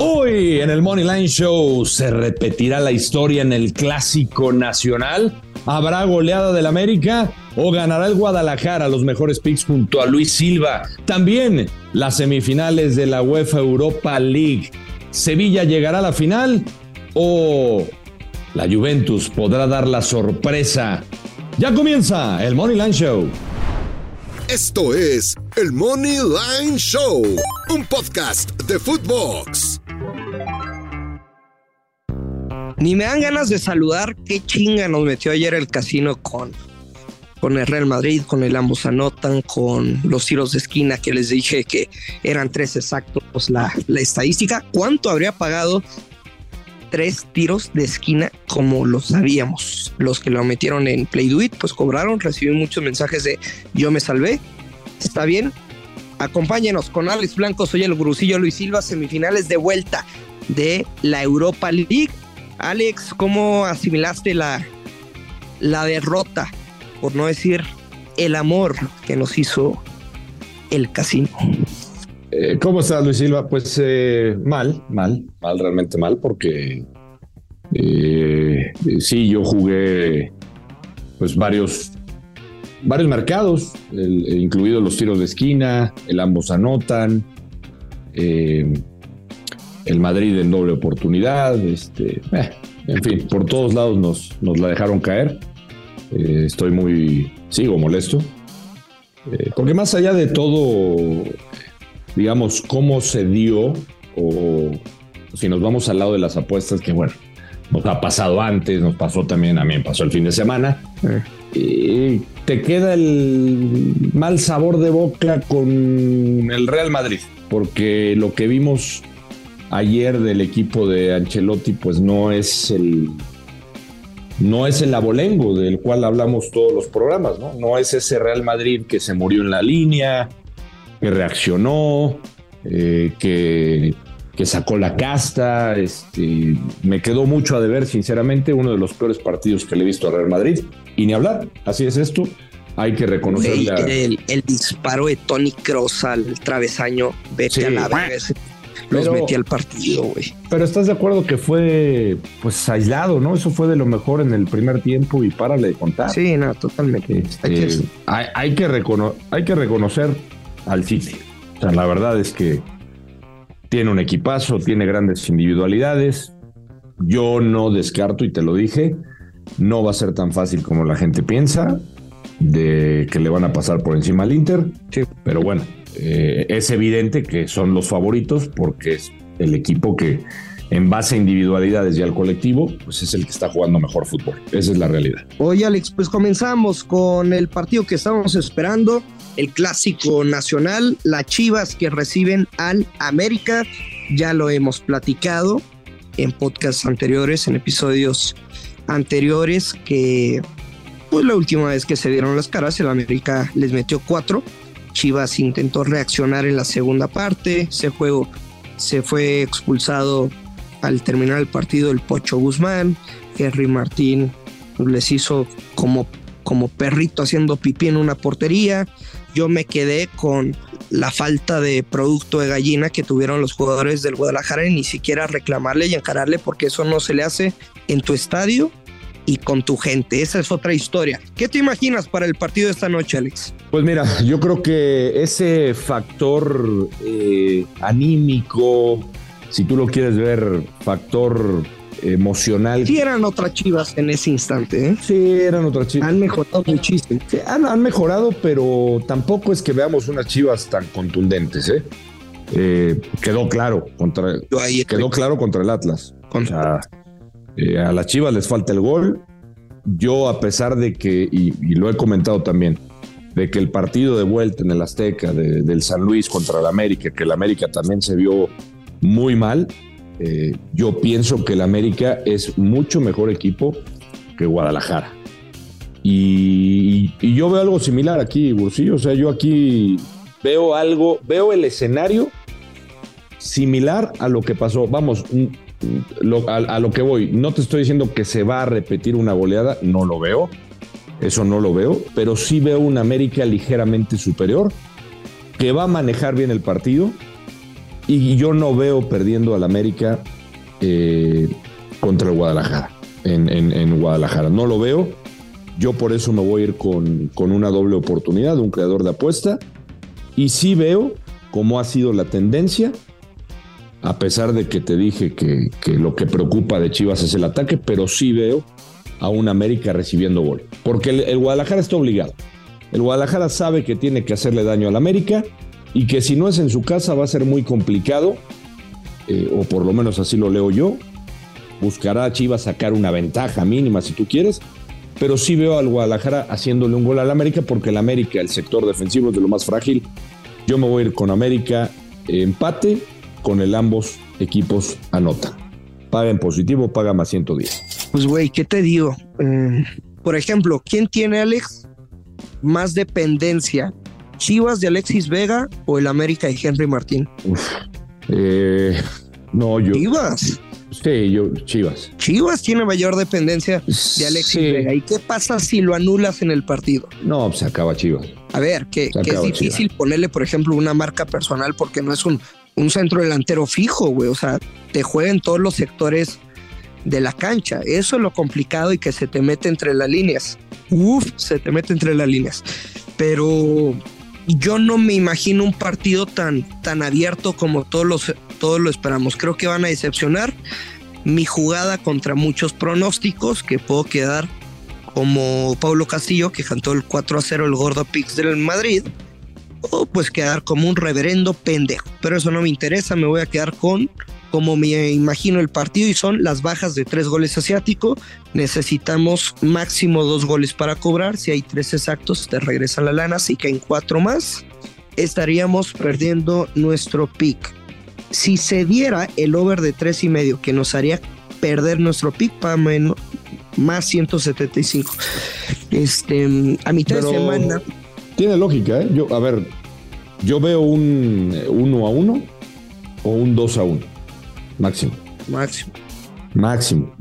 Hoy en el Money Line Show se repetirá la historia en el Clásico Nacional. ¿Habrá goleada del América o ganará el Guadalajara los mejores picks junto a Luis Silva? También las semifinales de la UEFA Europa League. ¿Sevilla llegará a la final o la Juventus podrá dar la sorpresa? Ya comienza el Money Line Show. Esto es el Money Line Show, un podcast de Footbox. Ni me dan ganas de saludar qué chinga nos metió ayer el casino con, con el Real Madrid, con el ambos anotan, con los tiros de esquina que les dije que eran tres exactos la, la estadística. ¿Cuánto habría pagado tres tiros de esquina como lo sabíamos. Los que lo metieron en Play pues cobraron, recibí muchos mensajes de yo me salvé. Está bien. Acompáñenos con Alex Blanco, soy el Gurusillo Luis Silva, semifinales de vuelta de la Europa League. Alex, ¿cómo asimilaste la, la derrota, por no decir el amor que nos hizo el casino? Eh, ¿Cómo estás, Luis Silva? Pues eh, mal, mal, mal, realmente mal, porque eh, sí, yo jugué pues varios, varios mercados, incluidos los tiros de esquina, el ambos anotan, el Madrid en doble oportunidad, este, en fin, por todos lados nos, nos la dejaron caer. estoy muy, sigo molesto, porque más allá de todo digamos, cómo se dio, o si nos vamos al lado de las apuestas, que bueno, nos ha pasado antes, nos pasó también, a mí me pasó el fin de semana. Y te queda el mal sabor de boca con el Real Madrid, porque lo que vimos ayer del equipo de Ancelotti, pues no es el. No es el abolengo del cual hablamos todos los programas, ¿no? No es ese Real Madrid que se murió en la línea, que reaccionó, eh, que, que, sacó la casta. Este, me quedó mucho a deber, sinceramente, uno de los peores partidos que le he visto a Real Madrid. Y ni hablar, así es esto. Hay que reconocer el, el, disparo de Tony Cross al travesaño, vete a la vez. Los metí al partido, güey. Pero estás de acuerdo que fue pues aislado, ¿no? Eso fue de lo mejor en el primer tiempo y párale de contar. Sí, no, totalmente. hay, que, este, hay, que hay que reconocer al City. O sea, la verdad es que tiene un equipazo, tiene grandes individualidades. Yo no descarto, y te lo dije, no va a ser tan fácil como la gente piensa, de que le van a pasar por encima al Inter. Sí. Pero bueno, eh, es evidente que son los favoritos porque es el equipo que en base a individualidades y al colectivo, pues es el que está jugando mejor fútbol. Esa es la realidad. Oye, Alex, pues comenzamos con el partido que estábamos esperando el clásico nacional, las Chivas que reciben al América. Ya lo hemos platicado en podcasts anteriores, en episodios anteriores, que pues la última vez que se dieron las caras, el América les metió cuatro. Chivas intentó reaccionar en la segunda parte. Ese juego se fue expulsado al terminar el partido el Pocho Guzmán. Henry Martín les hizo como, como perrito haciendo pipí en una portería yo me quedé con la falta de producto de gallina que tuvieron los jugadores del Guadalajara y ni siquiera reclamarle y encararle porque eso no se le hace en tu estadio y con tu gente. Esa es otra historia. ¿Qué te imaginas para el partido de esta noche, Alex? Pues mira, yo creo que ese factor eh, anímico, si tú lo quieres ver, factor emocional. Sí eran otras chivas en ese instante. ¿eh? Sí, eran otras chivas. Han mejorado muchísimo. han, mejorado, pero tampoco es que veamos unas chivas tan contundentes. ¿eh? eh quedó claro contra, quedó claro contra el Atlas. Eh, a las chivas les falta el gol. Yo, a pesar de que, y, lo he comentado también, de que el partido de vuelta en el Azteca del San Luis contra el América, que el América también se vio muy mal, eh, yo pienso que el América es mucho mejor equipo que Guadalajara. Y, yo veo algo similar aquí, Bursillo. O sea, yo aquí veo algo, veo el escenario similar a lo que pasó. Vamos, a, a, lo que voy. No te estoy diciendo que se va a repetir una goleada, no lo veo. Eso no lo veo, pero sí veo un América ligeramente superior, que va a manejar bien el partido y yo no veo perdiendo al América eh, contra el Guadalajara, en, Guadalajara. No lo veo. Yo por eso me voy a ir con, con una doble oportunidad, un creador de apuesta. Y sí veo cómo ha sido la tendencia, a pesar de que te dije que, lo que preocupa de Chivas es el ataque, pero sí veo a un América recibiendo gol. Porque el, Guadalajara está obligado. El Guadalajara sabe que tiene que hacerle daño al América y que si no es en su casa va a ser muy complicado, eh, o por lo menos así lo leo yo. Buscará a Chivas sacar una ventaja mínima si tú quieres, pero sí veo al Guadalajara haciéndole un gol al América porque el América, el sector defensivo es de lo más frágil. Yo me voy a ir con América empate, con el ambos equipos anotan. Paga en positivo, paga más 110. Pues güey, ¿qué te digo? Mm, por ejemplo, ¿quién tiene Alex más dependencia? ¿Chivas de Alexis Vega o el América de Henry Martín? Eh, no, yo. Chivas. Sí, yo, Chivas. Chivas tiene mayor dependencia de Alexis Vega. ¿Y qué pasa si lo anulas en el partido? No, pues se acaba Chivas. A ver, que, es difícil ponerle, por ejemplo, una marca personal porque no es un, un centro delantero fijo, güey. O sea, te juega en todos los sectores de la cancha. Eso es lo complicado y que se te mete entre las líneas. Uf, se te mete entre las líneas. Pero yo no me imagino un partido tan, tan abierto como todos, los, todos lo esperamos. Creo que van a decepcionar. Mi jugada contra muchos pronósticos, que puedo quedar como Pablo Castillo, que cantó el 4 a 0 el Gordo Pix del Madrid, o pues quedar como un reverendo pendejo. Pero eso no me interesa, me voy a quedar con como me imagino el partido y son las bajas de tres goles asiático. Necesitamos máximo dos goles para cobrar. Si hay tres exactos, te regresa la lana. Si caen cuatro más, estaríamos perdiendo nuestro pick. Si se diera el over de tres y medio, que nos haría perder nuestro pick para menos, más 175. Este, a mitad de semana. Tiene lógica, ¿eh? Yo, a ver, yo veo un 1 a 1 o un 2 a 1 máximo. Máximo. Máximo.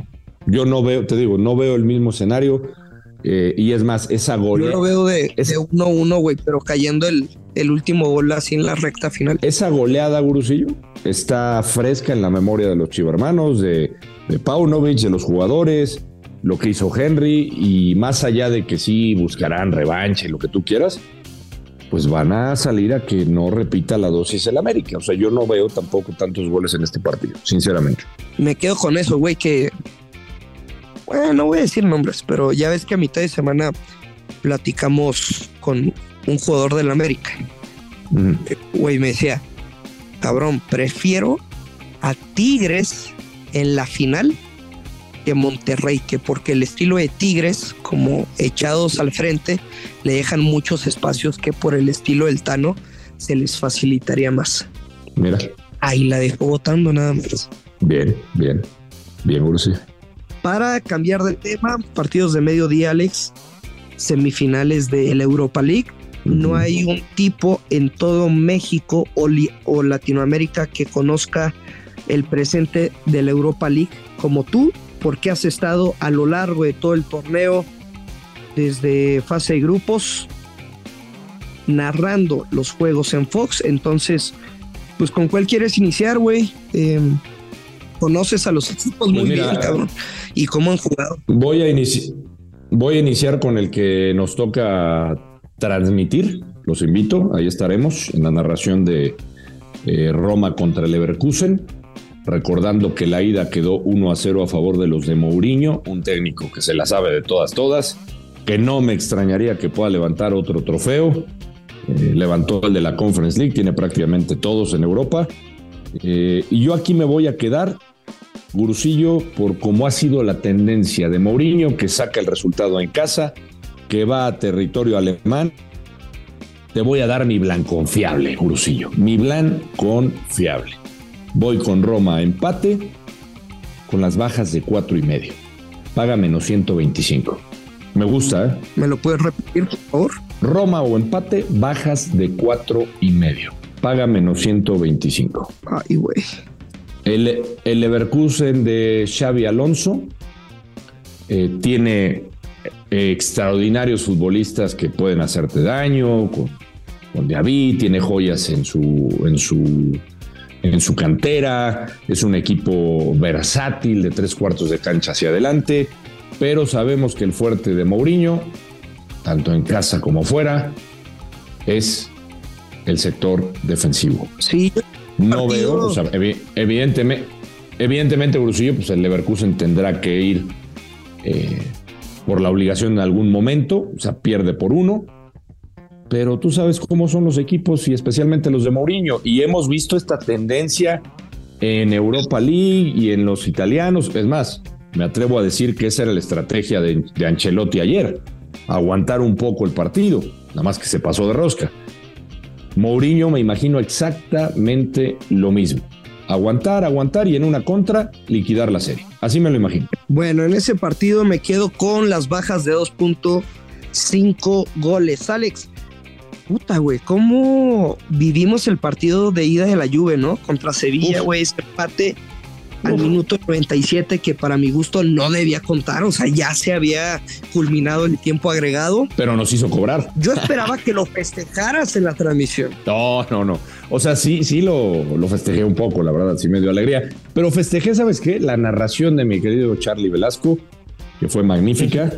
Yo no veo, te digo, no veo el mismo escenario. Eh, y es más, esa goleada. Yo lo veo de 1-1, güey, pero cayendo el, el, último gol así en la recta final. Esa goleada, Gurusillo, está fresca en la memoria de los chivermanos, de, de Paunovic, de los jugadores, lo que hizo Henry, y más allá de que sí buscarán revanche, lo que tú quieras, pues van a salir a que no repita la dosis el América. O sea, yo no veo tampoco tantos goles en este partido, sinceramente. Me quedo con eso, güey, que... Bueno, no voy a decir nombres, pero ya ves que a mitad de semana platicamos con un jugador del América. Güey, me decía, cabrón, prefiero a Tigres en la final que Monterrey, que porque el estilo de Tigres, como echados al frente, le dejan muchos espacios que por el estilo del Tano se les facilitaría más. Mira. Ahí la dejo votando nada más. Bien, bien, bien, Ursi. Para cambiar de tema, partidos de mediodía, Alex, semifinales de la Europa League. No hay un tipo en todo México o, o Latinoamérica que conozca el presente de la Europa League como tú, porque has estado a lo largo de todo el torneo desde fase de grupos narrando los juegos en Fox. Entonces, pues con cuál quieres iniciar, güey. Em, conoces a los equipos muy pues bien, cabrón. Y cómo han jugado. Voy a, voy a iniciar con el que nos toca transmitir. Los invito, ahí estaremos en la narración de eh, Roma contra el Leverkusen. Recordando que la ida quedó 1 a 0 a favor de los de Mourinho, un técnico que se la sabe de todas, todas que no me extrañaría que pueda levantar otro trofeo. Eh, levantó el de la Conference League, tiene prácticamente todos en Europa. Eh, y yo aquí me voy a quedar, Gurusillo, por cómo ha sido la tendencia de Mourinho, que saca el resultado en casa, que va a territorio alemán. Te voy a dar mi blan confiable, Gurusillo. Mi blan confiable. Voy con Roma empate, con las bajas de cuatro y medio. Paga menos 125. Me gusta, ¿eh? ¿Me lo puedes repetir, por favor? Roma o empate, bajas de cuatro y medio. Paga menos 125. Ay, güey. El, el Leverkusen de Xavi Alonso eh, tiene extraordinarios futbolistas que pueden hacerte daño, con, con David, tiene joyas en su, en su, en su cantera, es un equipo versátil de tres cuartos de cancha hacia adelante, pero sabemos que el fuerte de Mourinho, tanto en casa como fuera, es el sector defensivo. Sí. No veo, o sea, evidentemente, evidentemente, Brusillo, pues el Leverkusen tendrá que ir eh, por la obligación en algún momento, o sea, pierde por uno, pero tú sabes cómo son los equipos y especialmente los de Mourinho, y hemos visto esta tendencia en Europa League y en los italianos, es más, me atrevo a decir que esa era la estrategia de, de Ancelotti ayer, aguantar un poco el partido, nada más que se pasó de rosca. Mourinho me imagino exactamente lo mismo. Aguantar, aguantar y en una contra liquidar la serie. Así me lo imagino. Bueno, en ese partido me quedo con las bajas de 2.5 goles. Alex, puta, güey, ¿cómo vivimos el partido de ida de la Juve, no? Contra Sevilla, güey, ese empate al minuto 97 que para mi gusto no debía contar, o sea, ya se había culminado el tiempo agregado. Pero nos hizo cobrar. Yo esperaba que lo festejaras en la transmisión. No, no, no. O sea, sí, sí lo, lo festejé un poco, la verdad, sí me dio alegría. Pero festejé, ¿sabes qué? La narración de mi querido Charlie Velasco, que fue magnífica.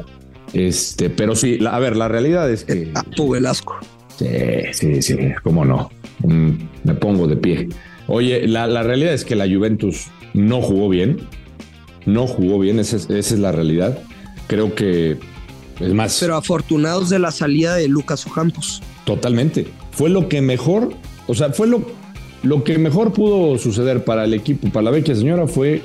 Este, pero sí, a ver, la realidad es que. A tu Velasco. Sí, sí, sí, cómo no. me pongo de pie. Oye, la, la realidad es que la Juventus no jugó bien, no jugó bien, esa es, la realidad. Creo que es más. Pero afortunados de la salida de Lucas Ocampos. Totalmente. Fue lo que mejor, o sea, fue lo, lo que mejor pudo suceder para el equipo, para la vecchia señora, fue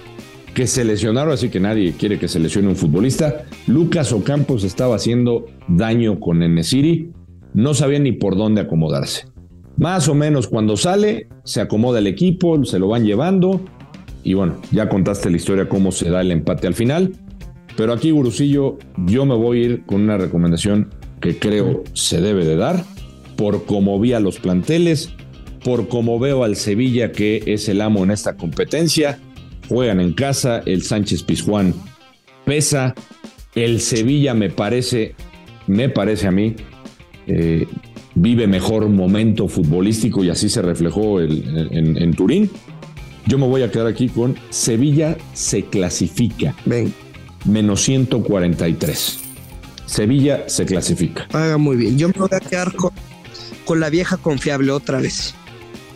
que se lesionaron, así que nadie quiere que se lesione un futbolista. Lucas Ocampos estaba haciendo daño con Enesiri, no sabía ni por dónde acomodarse. Más o menos cuando sale, se acomoda el equipo, se lo van llevando y bueno, ya contaste la historia cómo se da el empate al final. Pero aquí, Gurusillo, yo me voy a ir con una recomendación que creo se debe de dar, por cómo vi a los planteles, por cómo veo al Sevilla que es el amo en esta competencia. Juegan en casa, el Sánchez Pizjuán pesa, el Sevilla me parece, me parece a mí, eh, vive mejor momento futbolístico y así se reflejó en Turín. Yo me voy a quedar aquí con Sevilla se clasifica. Ven. Menos 143. Sevilla se clasifica. Haga muy bien. Yo me voy a quedar con, con la vieja confiable otra vez.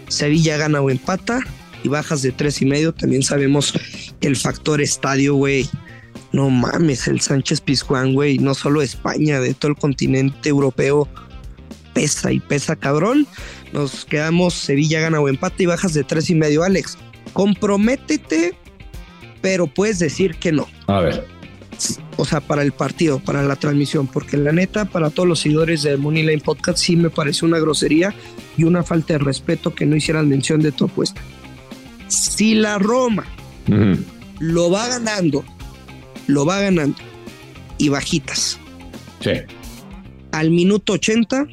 Sevilla gana o empata y bajas de tres y medio. También sabemos el factor estadio, güey. No mames, el Sánchez Pizjuán, güey. No solo España, de todo el continente europeo. Pesa y pesa, cabrón. Nos quedamos Sevilla gana o empata y bajas de tres y medio, Alex comprométete, pero puedes decir que no. A ver. O sea, para el partido, para la transmisión, porque la neta, para todos los seguidores de Money Line Podcast, sí me parece una grosería y una falta de respeto que no hicieran mención de tu apuesta. Si la Roma lo va ganando, lo va ganando y bajitas. Sí. Al minuto 80,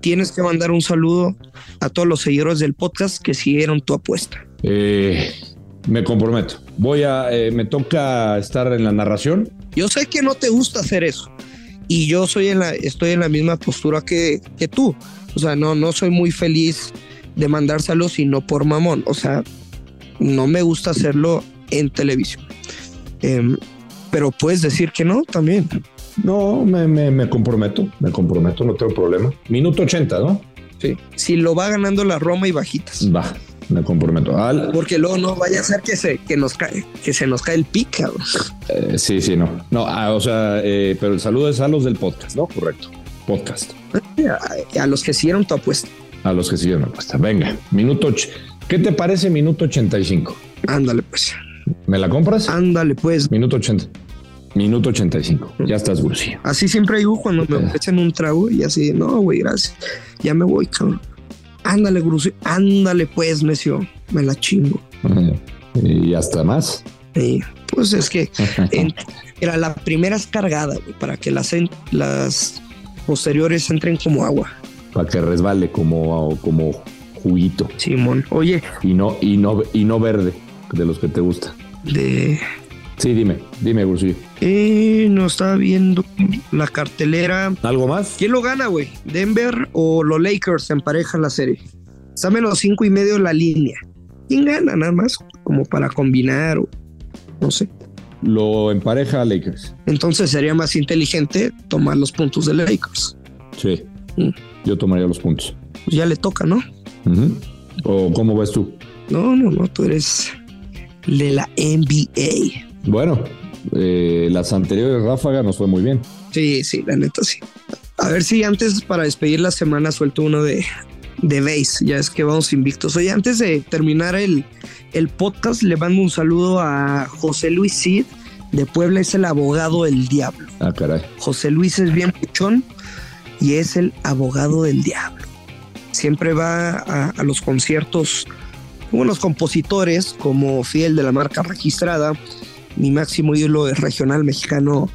tienes que mandar un saludo a todos los seguidores del podcast que siguieron tu apuesta. Eh, me comprometo. Voy a, eh, me toca estar en la narración. Yo sé que no te gusta hacer eso y yo soy en la, estoy en la misma postura que, que tú. O sea, no, no soy muy feliz de mandárselo sino por mamón. O sea, no me gusta hacerlo en televisión. Em, pero puedes decir que no también. No, me, me, me, comprometo, me comprometo, no tengo problema. Minuto 80, ¿no? Sí. Si lo va ganando la Roma y bajitas. Va me comprometo. Al... Porque luego no vaya a ser que se, que nos cae, que se nos cae el pica. Eh, sí, sí, no. No, ah, o sea, eh, pero el saludo es a los del podcast, ¿no? Correcto. Podcast. A, los que siguieron tu apuesta. A los que siguieron tu apuesta. Venga, minuto. ¿Qué te parece minuto 85? Ándale, pues. ¿Me la compras? Ándale, pues. Minuto 80. Minuto 85. Ya estás, Bursi. Así siempre digo cuando me echan un trago y así, no, güey, gracias. Ya me voy, cabrón. Ándale, Grusio, ándale pues, necio, me la chingo. Y hasta más. Sí, pues es que era la primera es cargada, para que las, las posteriores entren como agua. Para que resbale como, como juguito. Simón, oye. Y no, y no, y no verde, de los que te gusta. De. Sí, dime, dime, Gursi. Eh, no estaba viendo la cartelera. ¿Algo más? ¿Quién lo gana, güey? ¿Denver o los Lakers emparejan la serie? Está menos cinco y medio la línea. quién gana nada más, como para combinar o no sé. Lo empareja a Lakers. Entonces sería más inteligente tomar los puntos de Lakers. Sí. Mm. Yo tomaría los puntos. Pues ya le toca, ¿no? ¿O cómo ves tú? No, no, no, tú eres de la NBA. Bueno, eh, las anteriores ráfagas nos fue muy bien. Sí, sí, la neta sí. A ver si antes para despedir la semana suelto uno de, de base. Ya es que vamos invictos. Oye, antes de terminar el, el podcast, le mando un saludo a José Luis Cid de Puebla. Es el abogado del diablo. Ah, caray. José Luis es bien puchón y es el abogado del diablo. Siempre va a, a los conciertos con unos compositores como Fiel de la marca registrada. Mi máximo ídolo es regional mexicano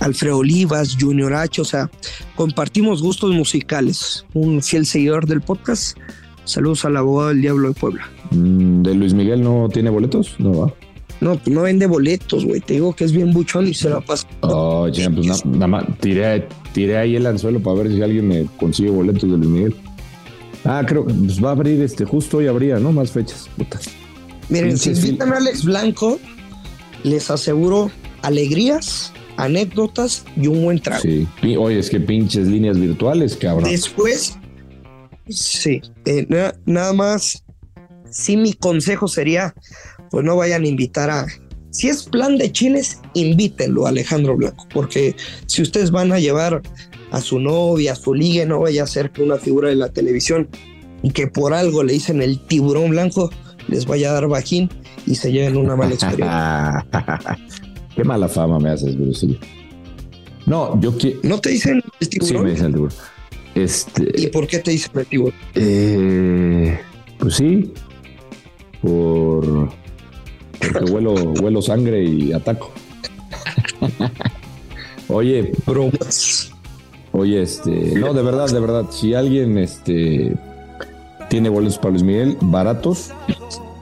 Alfredo Olivas, Junior H, o sea, compartimos gustos musicales. Un fiel seguidor del podcast. Saludos al abogado del Diablo de Puebla. Mm, ¿De Luis Miguel no tiene boletos? No va. No, pues no vende boletos, güey. Te digo que es bien buchón y se la pasa. Oye, pues na- nada más tiré, tiré ahí el anzuelo para ver si alguien me consigue boletos de Luis Miguel. Ah, creo que pues va a abrir este, justo hoy habría, ¿no? Más fechas. Puta. Miren, si invitan a Alex Blanco, les aseguro alegrías, anécdotas y un buen trago. Sí. Oye, es que pinches líneas virtuales, cabrón. Después, sí, eh, na- nada más, sí mi consejo sería, pues no vayan a invitar a... Si es plan de chiles, invítenlo a Alejandro Blanco, porque si ustedes van a llevar a su novia, a su ligue, no vaya a ser que una figura de la televisión y que por algo le dicen el tiburón blanco, les vaya a dar bajín y se lleven una mala experiencia. Qué mala fama me haces, Brusillo. No, yo quiero. ¿No te dicen el Sí, tiburón? me dice el tiburón. ¿Y Este. por qué te dicen el tiburón? eh, pues sí. Por. Porque huelo, huelo sangre y ataco. Oye, Bromas. Oye, este, no, de verdad, de verdad, si alguien este tiene boletos para Luis Miguel baratos,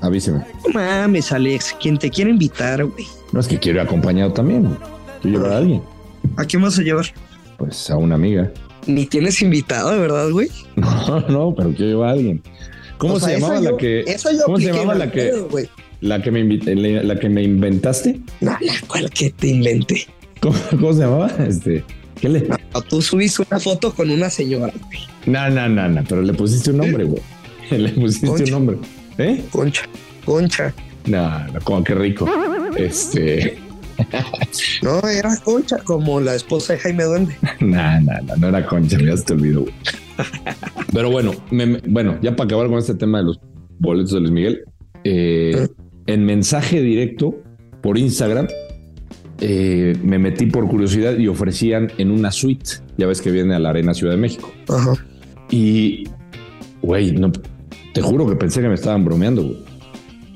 avíseme. No mames, Alex, quien te quiere invitar, güey. No es que quiero ir acompañado también. güey. Quiero llevar a alguien, ¿A quién vas a llevar? pues a una amiga. Ni tienes invitado, de verdad, güey. No, no, pero quiero llevar a alguien. ¿Cómo O sea, se llamaba la yo- que ¿Cómo se llamaba la que güey. la que me invit- la, la que me inventaste? No, la cual que te inventé. ¿Cómo, cómo se llamaba? Este, ¿qué le? No, tú subiste una foto con una señora, güey. No, no, no, no, pero le pusiste un nombre, güey. Le pusiste un nombre. ¿Eh? Concha, concha. No, no, como qué rico. Este, No, era concha como la esposa de Jaime Duende. No, no, no, no era concha, ya se te olvidó. güey. Pero bueno, me- bueno, ya para acabar con este tema de los boletos de Luis Miguel, eh, en mensaje directo por Instagram, eh, me metí por curiosidad y ofrecían en una suite. Ya ves que viene a la Arena Ciudad de México. Ajá. Y, güey, no, te juro que pensé que me estaban bromeando, güey.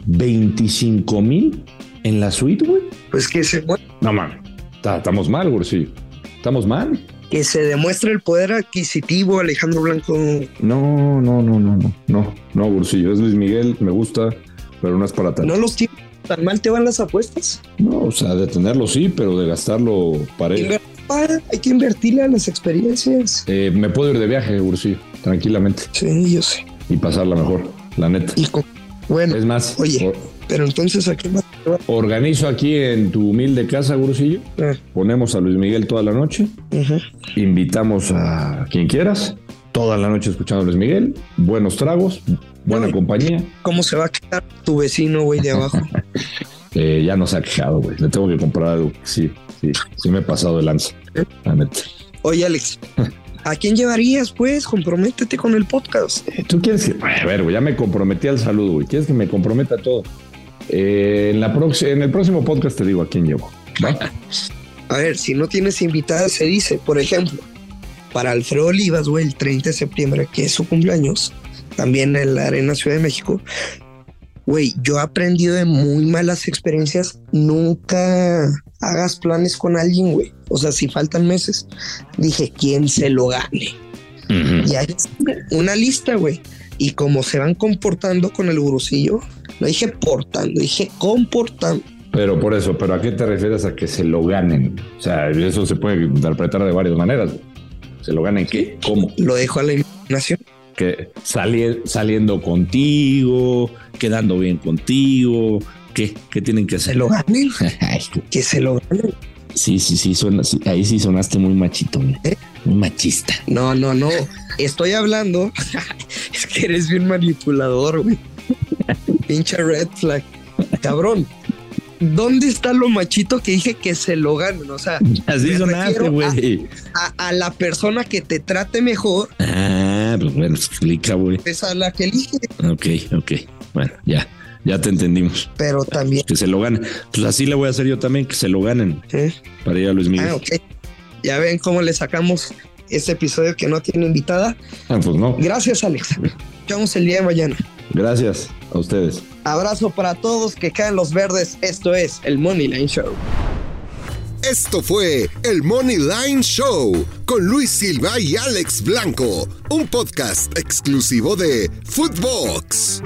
25 mil en la suite, güey. Pues que se, No, man, está- estamos mal, güey, sí. Estamos mal. que se demuestre el poder adquisitivo, Alejandro Blanco. No, no, no, no, no, no, no, Bursillo. Es Luis Miguel, me gusta, pero no es para tanto. No los tiene tan mal te van las apuestas. No, o sea, de tenerlo sí, pero de gastarlo para pa, hay que invertirle a las experiencias. Eh, me puedo ir de viaje, Bursillo, tranquilamente, Sí, yo sé. y pasarla mejor, la neta. Y con- bueno, Es más, Oye. or- pero entonces aquí más te va? organizo aquí en tu humilde casa, Bursillo. Ah, Ponemos a Luis Miguel toda la noche, invitamos a quien quieras, toda la noche escuchando a Luis Miguel, buenos tragos, buena No. compañía. ¿Cómo se va a quedar tu vecino, güey, de abajo? Eh, ya no se ha quejado, güey. Le tengo que comprar algo. Sí, sí, sí me he pasado de lanza. La neta. Oye, Alex, ¿a quién llevarías, pues? Comprométete con el podcast. Eh, ¿Tú quieres que.? A ver, güey, ya me comprometí al saludo, güey. ¿Quieres que me comprometa a todo? Eh, en, la en el próximo podcast te digo a quién llevo. ¿va? A ver, si no tienes invitada, se dice, por ejemplo, para Alfredo Olivas, güey, el 30 de septiembre, que es su cumpleaños, también en la Arena Ciudad de México. Güey, yo he aprendido de muy malas experiencias. Nunca hagas planes con alguien, güey. O sea, si faltan meses, dije, ¿quién se lo gane? Y hay una lista, güey. Y como se van comportando con el gurusillo, no dije portando, dije comportando. Pero por eso, ¿pero a qué te refieres a que se lo ganen? O sea, eso se puede interpretar de varias maneras. ¿Se lo ganen qué? ¿Cómo? Lo dejo a la imaginación. Que saliendo contigo, quedando bien contigo. ¿Qué? ¿Qué tienen que hacer? Se lo ganen. que se lo ganen. Sí, sí, sí, suena, ahí sí sonaste muy machito, ¿Eh? muy machista. No, no, no. Estoy hablando. es que eres bien manipulador, güey. Pinche red flag. Cabrón. ¿Dónde está lo machito que dije que se lo ganen? O sea, así sonaste, güey. A, la persona que te trate mejor. Ah, pues bueno, explica, güey. Es a la que elige. Ok, ok. Bueno, ya. Ya te entendimos. Pero también. Que se lo ganen. Pues así le voy a hacer yo también, que se lo ganen. Para ir a Luis Miguel. Ah, ok. Ya ven cómo le sacamos este episodio que no tiene invitada. Ah, pues no. Gracias, Alex. Vemos el día de mañana. Gracias a ustedes. Abrazo para todos que caen los verdes. Esto es el Money Line Show. Esto fue el Money Line Show con Luis Silva y Alex Blanco, un podcast exclusivo de Footbox.